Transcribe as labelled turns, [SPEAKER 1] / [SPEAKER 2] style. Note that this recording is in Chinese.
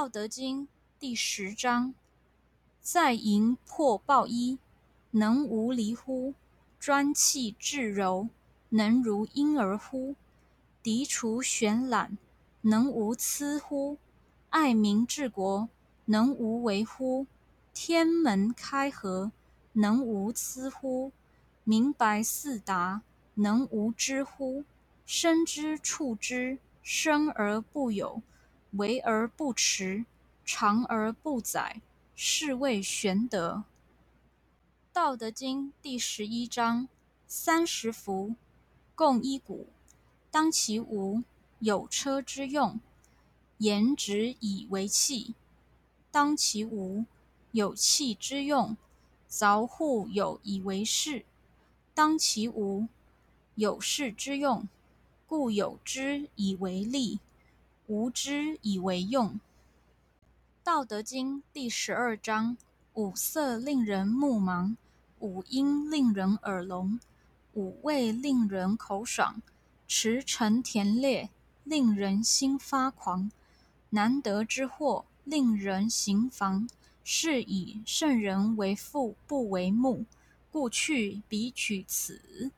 [SPEAKER 1] 道德经第十章：在营破抱衣，能无离乎？专气致柔，能如婴儿乎？涤除玄览，能无疵乎？爱民治国，能无为乎？天门开阖，能无疵乎？明白四达，能无知乎？生之处之，生而不有，为而不恃，长而不宰，是谓玄德。道德经第十一章：三十辐，共一毂，当其无，有车之用；言直以为器，当其无，有器之用；凿户有以为室，当其无，有室之用。故有之以为利，无知以为用。道德经第十二章：五色令人目盲，五音令人耳聋，五味令人口爽，驰骋甜猎，令人心发狂。难得之货，令人行妨。是以圣人为父不为目，故去彼取此。